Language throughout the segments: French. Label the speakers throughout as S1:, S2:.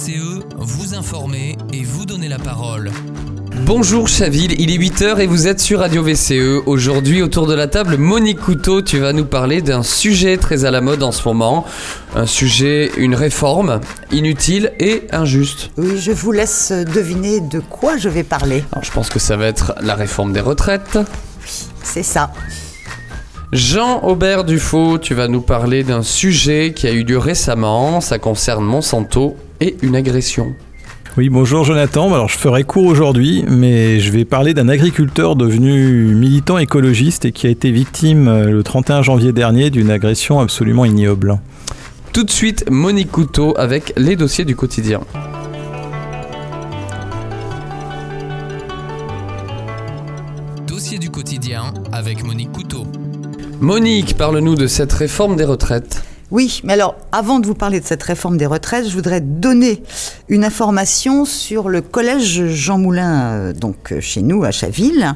S1: VCE, vous informer et vous donner la parole.
S2: Bonjour Chaville, il est 8h et vous êtes sur Radio VCE. Aujourd'hui, autour de la table, Monique Couteau, tu vas nous parler d'un sujet très à la mode en ce moment. Un sujet, une réforme inutile et injuste.
S3: Oui, je vous laisse deviner de quoi je vais parler.
S2: Alors, je pense que ça va être la réforme des retraites.
S3: Oui, c'est ça.
S2: Jean Aubert Dufaux, tu vas nous parler d'un sujet qui a eu lieu récemment. Ça concerne Monsanto et une agression.
S4: Oui, bonjour Jonathan. Alors je ferai court aujourd'hui, mais je vais parler d'un agriculteur devenu militant écologiste et qui a été victime euh, le 31 janvier dernier d'une agression absolument ignoble.
S2: Tout de suite, Monique Couteau avec les dossiers du quotidien.
S1: Dossier du quotidien avec Monique Couteau.
S2: Monique, parle-nous de cette réforme des retraites.
S3: Oui, mais alors, avant de vous parler de cette réforme des retraites, je voudrais donner une information sur le collège Jean Moulin, euh, donc euh, chez nous, à Chaville,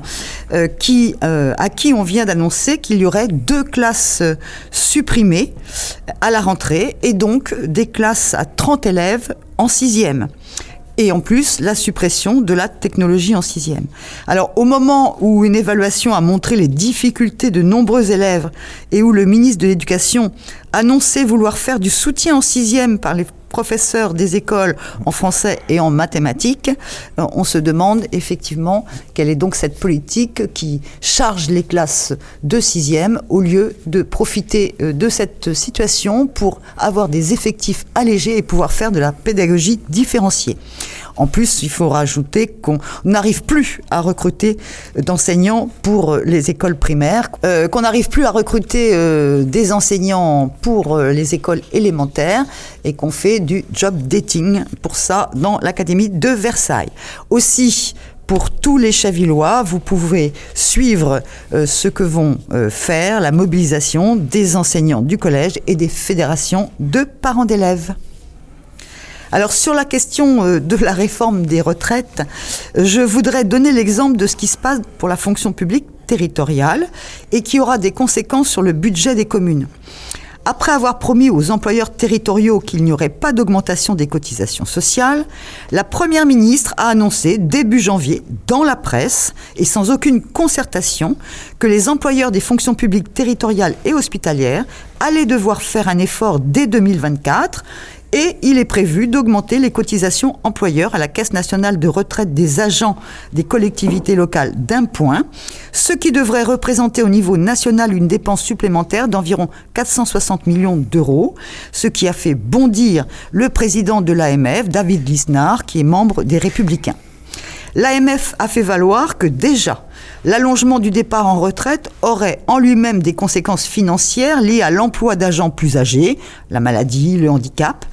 S3: euh, à qui on vient d'annoncer qu'il y aurait deux classes supprimées à la rentrée, et donc des classes à 30 élèves en sixième et en plus la suppression de la technologie en sixième. Alors au moment où une évaluation a montré les difficultés de nombreux élèves et où le ministre de l'Éducation annonçait vouloir faire du soutien en sixième par les professeurs des écoles en français et en mathématiques, euh, on se demande effectivement quelle est donc cette politique qui charge les classes de sixième au lieu de profiter euh, de cette situation pour avoir des effectifs allégés et pouvoir faire de la pédagogie différenciée. En plus, il faut rajouter qu'on n'arrive plus à recruter d'enseignants pour les écoles primaires, euh, qu'on n'arrive plus à recruter euh, des enseignants pour euh, les écoles élémentaires et qu'on fait du job dating pour ça dans l'Académie de Versailles. Aussi, pour tous les Chavillois, vous pouvez suivre ce que vont faire la mobilisation des enseignants du collège et des fédérations de parents d'élèves. Alors sur la question euh, de la réforme des retraites, je voudrais donner l'exemple de ce qui se passe pour la fonction publique territoriale et qui aura des conséquences sur le budget des communes. Après avoir promis aux employeurs territoriaux qu'il n'y aurait pas d'augmentation des cotisations sociales, la Première ministre a annoncé début janvier, dans la presse et sans aucune concertation, que les employeurs des fonctions publiques territoriales et hospitalières allaient devoir faire un effort dès 2024 et il est prévu d'augmenter les cotisations employeurs à la Caisse nationale de retraite des agents des collectivités locales d'un point, ce qui devrait représenter au niveau national une dépense supplémentaire d'environ 460 millions d'euros, ce qui a fait bondir le président de l'AMF, David Lisnard, qui est membre des Républicains. L'AMF a fait valoir que déjà, l'allongement du départ en retraite aurait en lui-même des conséquences financières liées à l'emploi d'agents plus âgés, la maladie, le handicap.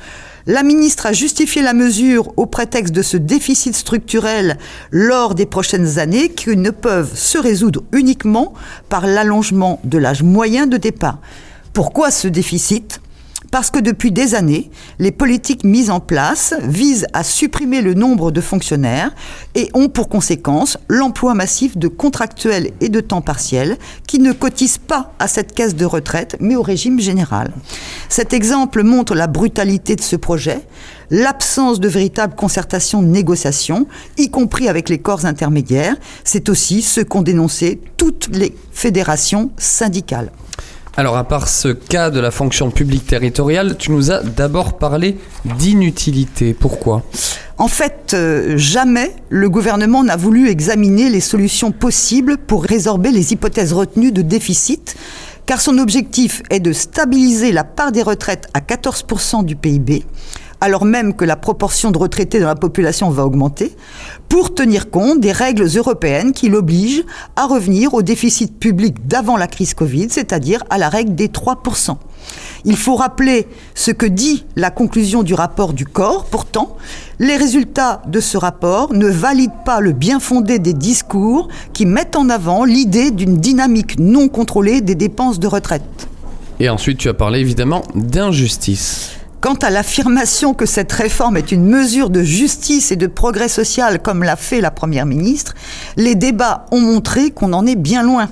S3: La ministre a justifié la mesure au prétexte de ce déficit structurel lors des prochaines années qui ne peuvent se résoudre uniquement par l'allongement de l'âge moyen de départ. Pourquoi ce déficit? Parce que depuis des années, les politiques mises en place visent à supprimer le nombre de fonctionnaires et ont pour conséquence l'emploi massif de contractuels et de temps partiel qui ne cotisent pas à cette caisse de retraite mais au régime général. Cet exemple montre la brutalité de ce projet, l'absence de véritable concertation, négociation, y compris avec les corps intermédiaires. C'est aussi ce qu'ont dénoncé toutes les fédérations syndicales.
S2: Alors, à part ce cas de la fonction publique territoriale, tu nous as d'abord parlé d'inutilité. Pourquoi?
S3: En fait, euh, jamais le gouvernement n'a voulu examiner les solutions possibles pour résorber les hypothèses retenues de déficit, car son objectif est de stabiliser la part des retraites à 14% du PIB alors même que la proportion de retraités dans la population va augmenter, pour tenir compte des règles européennes qui l'obligent à revenir au déficit public d'avant la crise Covid, c'est-à-dire à la règle des 3%. Il faut rappeler ce que dit la conclusion du rapport du corps. Pourtant, les résultats de ce rapport ne valident pas le bien fondé des discours qui mettent en avant l'idée d'une dynamique non contrôlée des dépenses de retraite.
S2: Et ensuite, tu as parlé évidemment d'injustice.
S3: Quant à l'affirmation que cette réforme est une mesure de justice et de progrès social, comme l'a fait la Première ministre, les débats ont montré qu'on en est bien loin.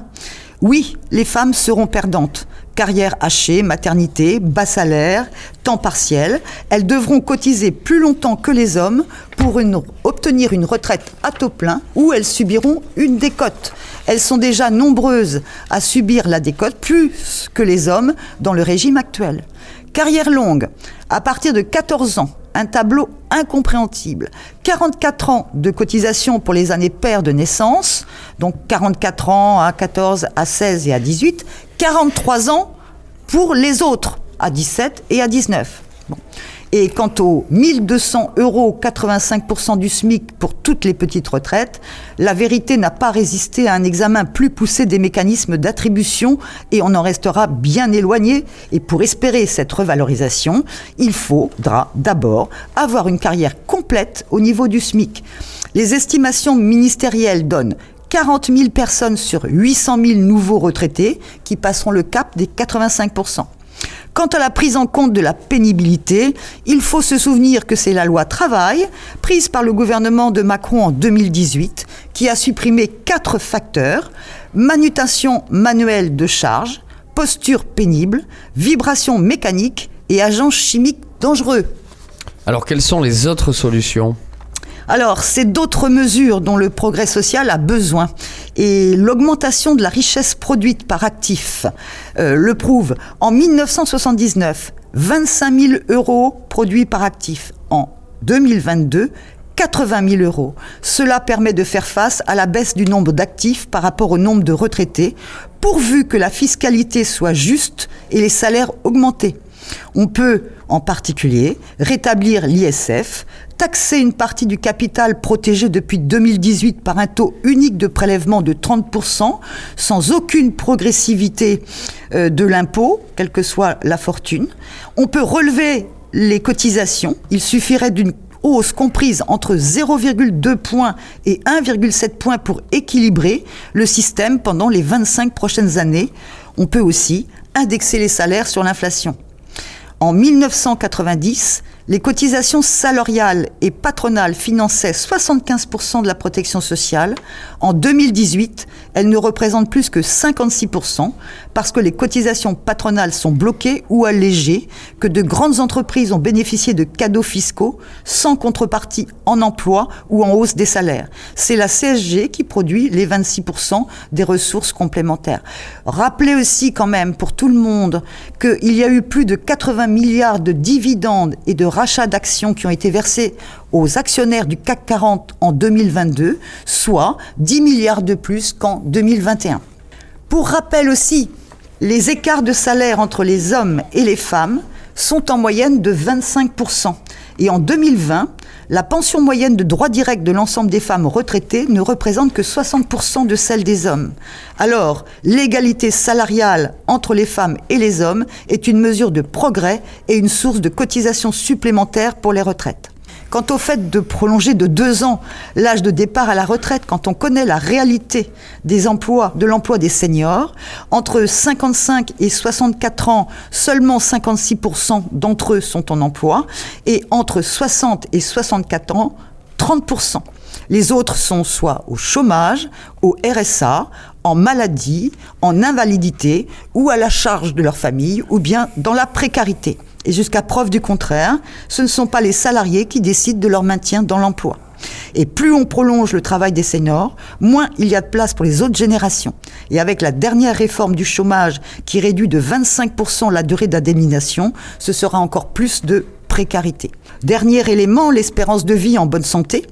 S3: Oui, les femmes seront perdantes, Carrière hachée, maternité, bas salaire, temps partiel. Elles devront cotiser plus longtemps que les hommes pour obtenir une retraite à taux plein ou elles subiront une décote. Elles sont déjà nombreuses à subir la décote plus que les hommes dans le régime actuel. Carrière longue, à partir de 14 ans, un tableau incompréhensible. 44 ans de cotisation pour les années paires de naissance, donc 44 ans à 14, à 16 et à 18, 43 ans pour les autres, à 17 et à 19. Et quant aux 1200 euros, 85% du SMIC pour toutes les petites retraites, la vérité n'a pas résisté à un examen plus poussé des mécanismes d'attribution et on en restera bien éloigné. Et pour espérer cette revalorisation, il faudra d'abord avoir une carrière complète au niveau du SMIC. Les estimations ministérielles donnent 40 000 personnes sur 800 000 nouveaux retraités qui passeront le cap des 85% Quant à la prise en compte de la pénibilité, il faut se souvenir que c'est la loi travail, prise par le gouvernement de Macron en 2018, qui a supprimé quatre facteurs, manutention manuelle de charge, posture pénible, vibration mécanique et agents chimiques dangereux.
S2: Alors quelles sont les autres solutions?
S3: Alors, c'est d'autres mesures dont le progrès social a besoin. Et l'augmentation de la richesse produite par actif euh, le prouve. En 1979, 25 000 euros produits par actif. En 2022, 80 000 euros. Cela permet de faire face à la baisse du nombre d'actifs par rapport au nombre de retraités, pourvu que la fiscalité soit juste et les salaires augmentés. On peut en particulier rétablir l'ISF, taxer une partie du capital protégé depuis 2018 par un taux unique de prélèvement de 30%, sans aucune progressivité euh, de l'impôt, quelle que soit la fortune. On peut relever les cotisations. Il suffirait d'une hausse comprise entre 0,2 points et 1,7 points pour équilibrer le système pendant les 25 prochaines années. On peut aussi indexer les salaires sur l'inflation. En 1990, les cotisations salariales et patronales finançaient 75% de la protection sociale. En 2018, elles ne représentent plus que 56% parce que les cotisations patronales sont bloquées ou allégées, que de grandes entreprises ont bénéficié de cadeaux fiscaux sans contrepartie en emploi ou en hausse des salaires. C'est la CSG qui produit les 26% des ressources complémentaires. Rappelez aussi quand même pour tout le monde qu'il y a eu plus de 80 milliards de dividendes et de rachats d'actions qui ont été versés aux actionnaires du CAC 40 en 2022, soit 10 milliards de plus qu'en 2021. Pour rappel aussi, les écarts de salaire entre les hommes et les femmes sont en moyenne de 25%. Et en 2020, la pension moyenne de droit direct de l'ensemble des femmes retraitées ne représente que 60% de celle des hommes. Alors, l'égalité salariale entre les femmes et les hommes est une mesure de progrès et une source de cotisation supplémentaire pour les retraites. Quant au fait de prolonger de deux ans l'âge de départ à la retraite, quand on connaît la réalité des emplois, de l'emploi des seniors, entre 55 et 64 ans, seulement 56% d'entre eux sont en emploi, et entre 60 et 64 ans, 30%. Les autres sont soit au chômage, au RSA, en maladie, en invalidité, ou à la charge de leur famille, ou bien dans la précarité. Et jusqu'à preuve du contraire, ce ne sont pas les salariés qui décident de leur maintien dans l'emploi. Et plus on prolonge le travail des seniors, moins il y a de place pour les autres générations. Et avec la dernière réforme du chômage qui réduit de 25% la durée d'indemnisation, ce sera encore plus de précarité. Dernier élément, l'espérance de vie en bonne santé.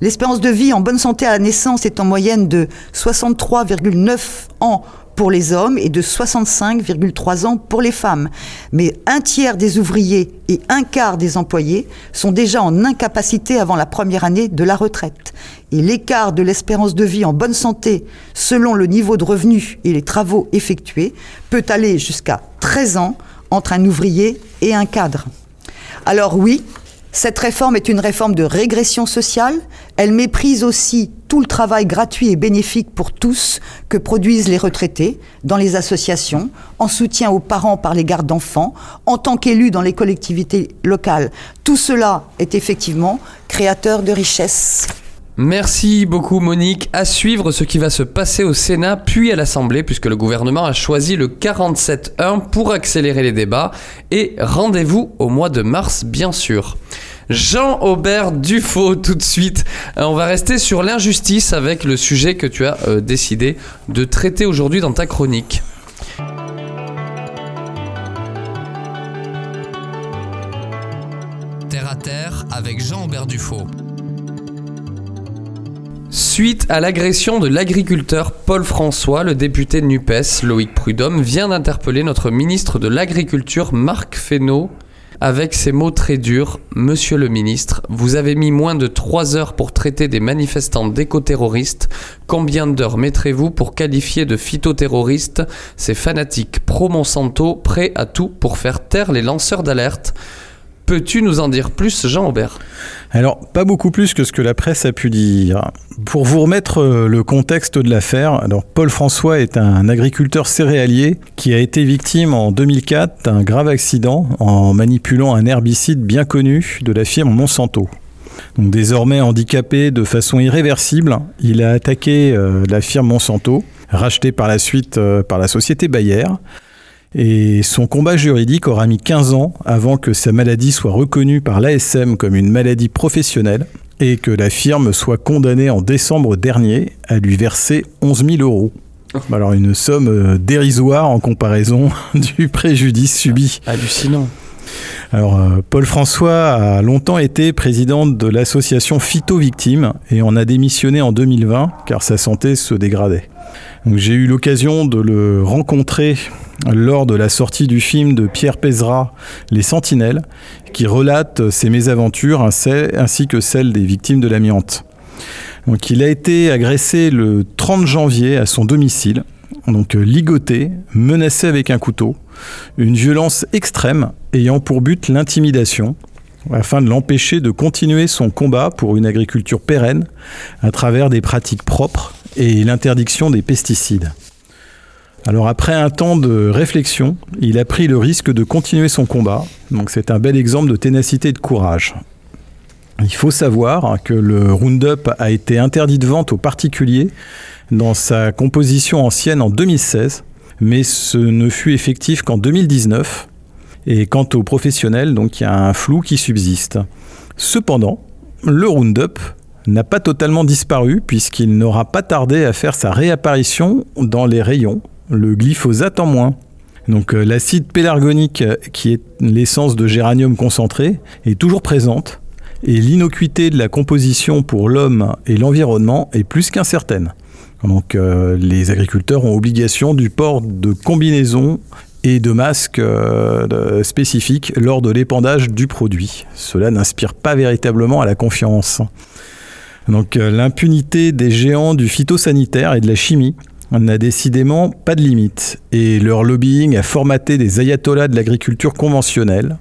S3: L'espérance de vie en bonne santé à la naissance est en moyenne de 63,9 ans pour les hommes et de 65,3 ans pour les femmes. Mais un tiers des ouvriers et un quart des employés sont déjà en incapacité avant la première année de la retraite. Et l'écart de l'espérance de vie en bonne santé, selon le niveau de revenu et les travaux effectués, peut aller jusqu'à 13 ans entre un ouvrier et un cadre. Alors oui, cette réforme est une réforme de régression sociale. Elle méprise aussi tout le travail gratuit et bénéfique pour tous que produisent les retraités dans les associations, en soutien aux parents par les gardes d'enfants, en tant qu'élus dans les collectivités locales. Tout cela est effectivement créateur de richesses.
S2: Merci beaucoup Monique. À suivre ce qui va se passer au Sénat puis à l'Assemblée puisque le gouvernement a choisi le 47.1 pour accélérer les débats et rendez-vous au mois de mars bien sûr. Jean-Aubert Dufaux tout de suite. Euh, on va rester sur l'injustice avec le sujet que tu as euh, décidé de traiter aujourd'hui dans ta chronique.
S1: Terre à terre avec Jean-Aubert Dufaux.
S2: Suite à l'agression de l'agriculteur Paul François, le député de NUPES, Loïc Prudhomme, vient d'interpeller notre ministre de l'Agriculture, Marc Fesneau, avec ces mots très durs. Monsieur le ministre, vous avez mis moins de 3 heures pour traiter des manifestants d'éco-terroristes. Combien d'heures mettrez-vous pour qualifier de phytoterroristes ces fanatiques pro-Monsanto prêts à tout pour faire taire les lanceurs d'alerte? Peux-tu nous en dire plus, Jean-Aubert
S4: Alors, pas beaucoup plus que ce que la presse a pu dire. Pour vous remettre euh, le contexte de l'affaire, Paul François est un agriculteur céréalier qui a été victime en 2004 d'un grave accident en manipulant un herbicide bien connu de la firme Monsanto. Désormais handicapé de façon irréversible, il a attaqué euh, la firme Monsanto, rachetée par la suite euh, par la société Bayer. Et son combat juridique aura mis 15 ans avant que sa maladie soit reconnue par l'ASM comme une maladie professionnelle et que la firme soit condamnée en décembre dernier à lui verser 11 000 euros. Alors une somme euh, dérisoire en comparaison du préjudice subi.
S2: Hallucinant.
S4: Alors, euh, Paul François a longtemps été président de l'association Phyto Victimes et en a démissionné en 2020 car sa santé se dégradait. J'ai eu l'occasion de le rencontrer lors de la sortie du film de Pierre Pézra, Les Sentinelles, qui relate ses mésaventures ainsi que celles des victimes de l'amiante. Donc, il a été agressé le 30 janvier à son domicile, donc ligoté, menacé avec un couteau, une violence extrême ayant pour but l'intimidation, afin de l'empêcher de continuer son combat pour une agriculture pérenne à travers des pratiques propres et l'interdiction des pesticides. Alors après un temps de réflexion, il a pris le risque de continuer son combat, donc c'est un bel exemple de ténacité et de courage. Il faut savoir que le Roundup a été interdit de vente aux particuliers dans sa composition ancienne en 2016, mais ce ne fut effectif qu'en 2019. Et quant aux professionnels, donc il y a un flou qui subsiste. Cependant, le Roundup n'a pas totalement disparu puisqu'il n'aura pas tardé à faire sa réapparition dans les rayons, le glyphosate en moins. Donc euh, l'acide pélargonique, qui est l'essence de géranium concentré, est toujours présente et l'innocuité de la composition pour l'homme et l'environnement est plus qu'incertaine. Donc euh, les agriculteurs ont obligation du port de combinaisons et de masques euh, spécifiques lors de l'épandage du produit. Cela n'inspire pas véritablement à la confiance. Donc euh, l'impunité des géants du phytosanitaire et de la chimie n'a décidément pas de limite. Et leur lobbying a formaté des ayatollahs de l'agriculture conventionnelle.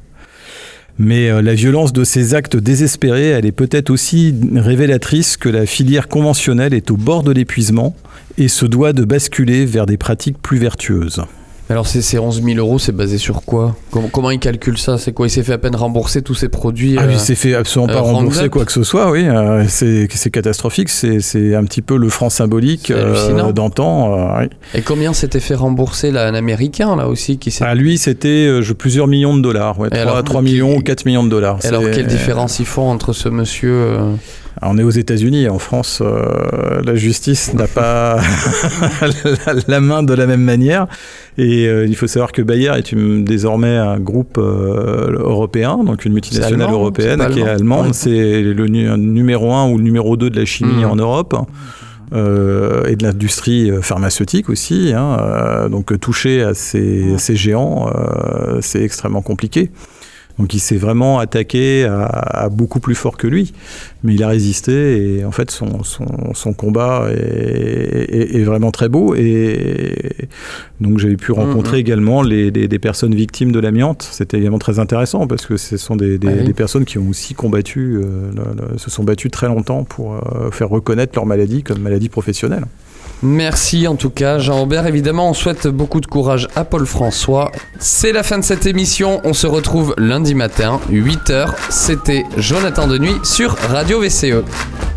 S4: Mais euh, la violence de ces actes désespérés, elle est peut-être aussi révélatrice que la filière conventionnelle est au bord de l'épuisement et se doit de basculer vers des pratiques plus vertueuses.
S2: Alors ces, ces 11 000 euros, c'est basé sur quoi? Comment, comment il calcule ça? C'est quoi? Il s'est fait à peine rembourser tous ses produits
S4: Ah,
S2: euh,
S4: il s'est fait absolument pas
S2: euh,
S4: rembourser
S2: Roundup.
S4: quoi que ce soit, oui. euh, c'est catastrophique. C'est un petit peu le franc symbolique euh, d'antan. euh, oui.
S2: Et combien s'était fait rembourser là, un Américain là aussi qui s'est...
S4: À lui, c'était euh, plusieurs millions de dollars. Ouais,
S2: Et
S4: 3,
S2: alors,
S4: 3
S2: qui-
S4: millions ou 4 millions de dollars.
S2: Et Alors quelle différence ils font entre ce monsieur euh,
S4: Alors, on est aux États-Unis. En France, euh, la justice n'a pas la, la main de la même manière. Et euh, il faut savoir que Bayer est une- désormais un groupe euh, européen, donc une multinationale
S2: allemand,
S4: européenne qui est
S2: allemand.
S4: allemande.
S2: Ouais.
S4: C'est le nu- numéro 1 ou le numéro 2 de la chimie
S2: Mhm.
S4: en Europe. euh, et de l'industrie pharmaceutique aussi. hein, euh, donc toucher à ces, ces géants, euh, c'est extrêmement compliqué. Donc il s'est vraiment attaqué à, à beaucoup plus fort que lui, mais il a résisté et en fait son, son, son combat est, est- est vraiment très beau et donc j'avais pu rencontrer
S2: Mhm.
S4: également les, des- des personnes victimes de l'amiante. C'était également très intéressant parce que ce sont des, des-
S2: Ah oui.
S4: des personnes qui ont aussi combattu, euh, le- le- se sont battues très longtemps pour euh, faire reconnaître leur maladie comme maladie professionnelle.
S2: Merci en tout cas Jean-Aubert. Évidemment, on souhaite beaucoup de courage à Paul François. C'est la fin de cette émission. On se retrouve lundi matin, 8h. C'était Jonathan de Nuit sur Radio. VCE.